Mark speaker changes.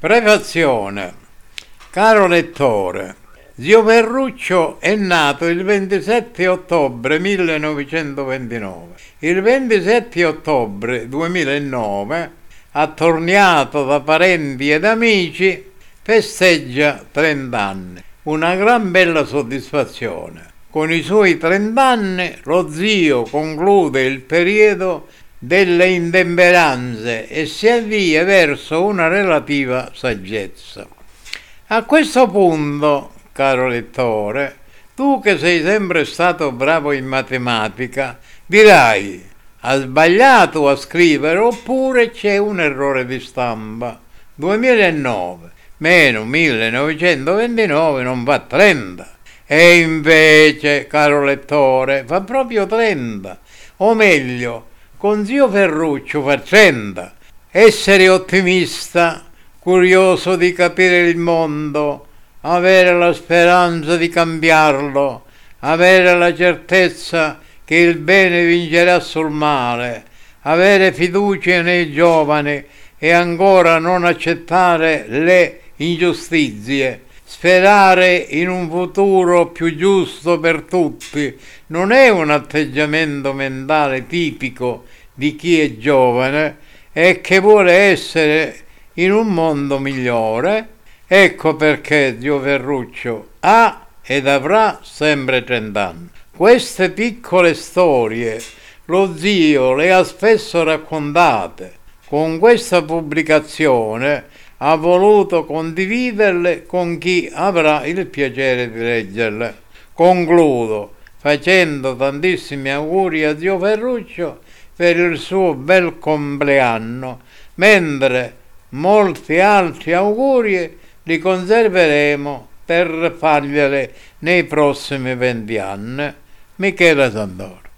Speaker 1: Prefazione. Caro lettore, Zio Ferruccio è nato il 27 ottobre 1929. Il 27 ottobre 2009, attorniato da parenti ed amici, festeggia 30 anni. Una gran bella soddisfazione. Con i suoi 30 anni lo zio conclude il periodo delle intemperanze e si avvia verso una relativa saggezza. A questo punto, caro lettore, tu che sei sempre stato bravo in matematica, dirai ha sbagliato a scrivere oppure c'è un errore di stampa. 2009 meno 1929 non fa 30. E invece, caro lettore, fa proprio 30. O meglio, con zio Ferruccio faccenda, essere ottimista, curioso di capire il mondo, avere la speranza di cambiarlo, avere la certezza che il bene vincerà sul male, avere fiducia nei giovani e ancora non accettare le ingiustizie, sperare in un futuro più giusto per tutti, non è un atteggiamento mentale tipico di chi è giovane e che vuole essere in un mondo migliore. Ecco perché Dio Ferruccio ha ed avrà sempre 30 anni. Queste piccole storie lo zio le ha spesso raccontate. Con questa pubblicazione ha voluto condividerle con chi avrà il piacere di leggerle. Concludo facendo tantissimi auguri a zio Ferruccio per il suo bel compleanno, mentre molti altri auguri li conserveremo per fargliele nei prossimi venti anni. Michele Sandoro.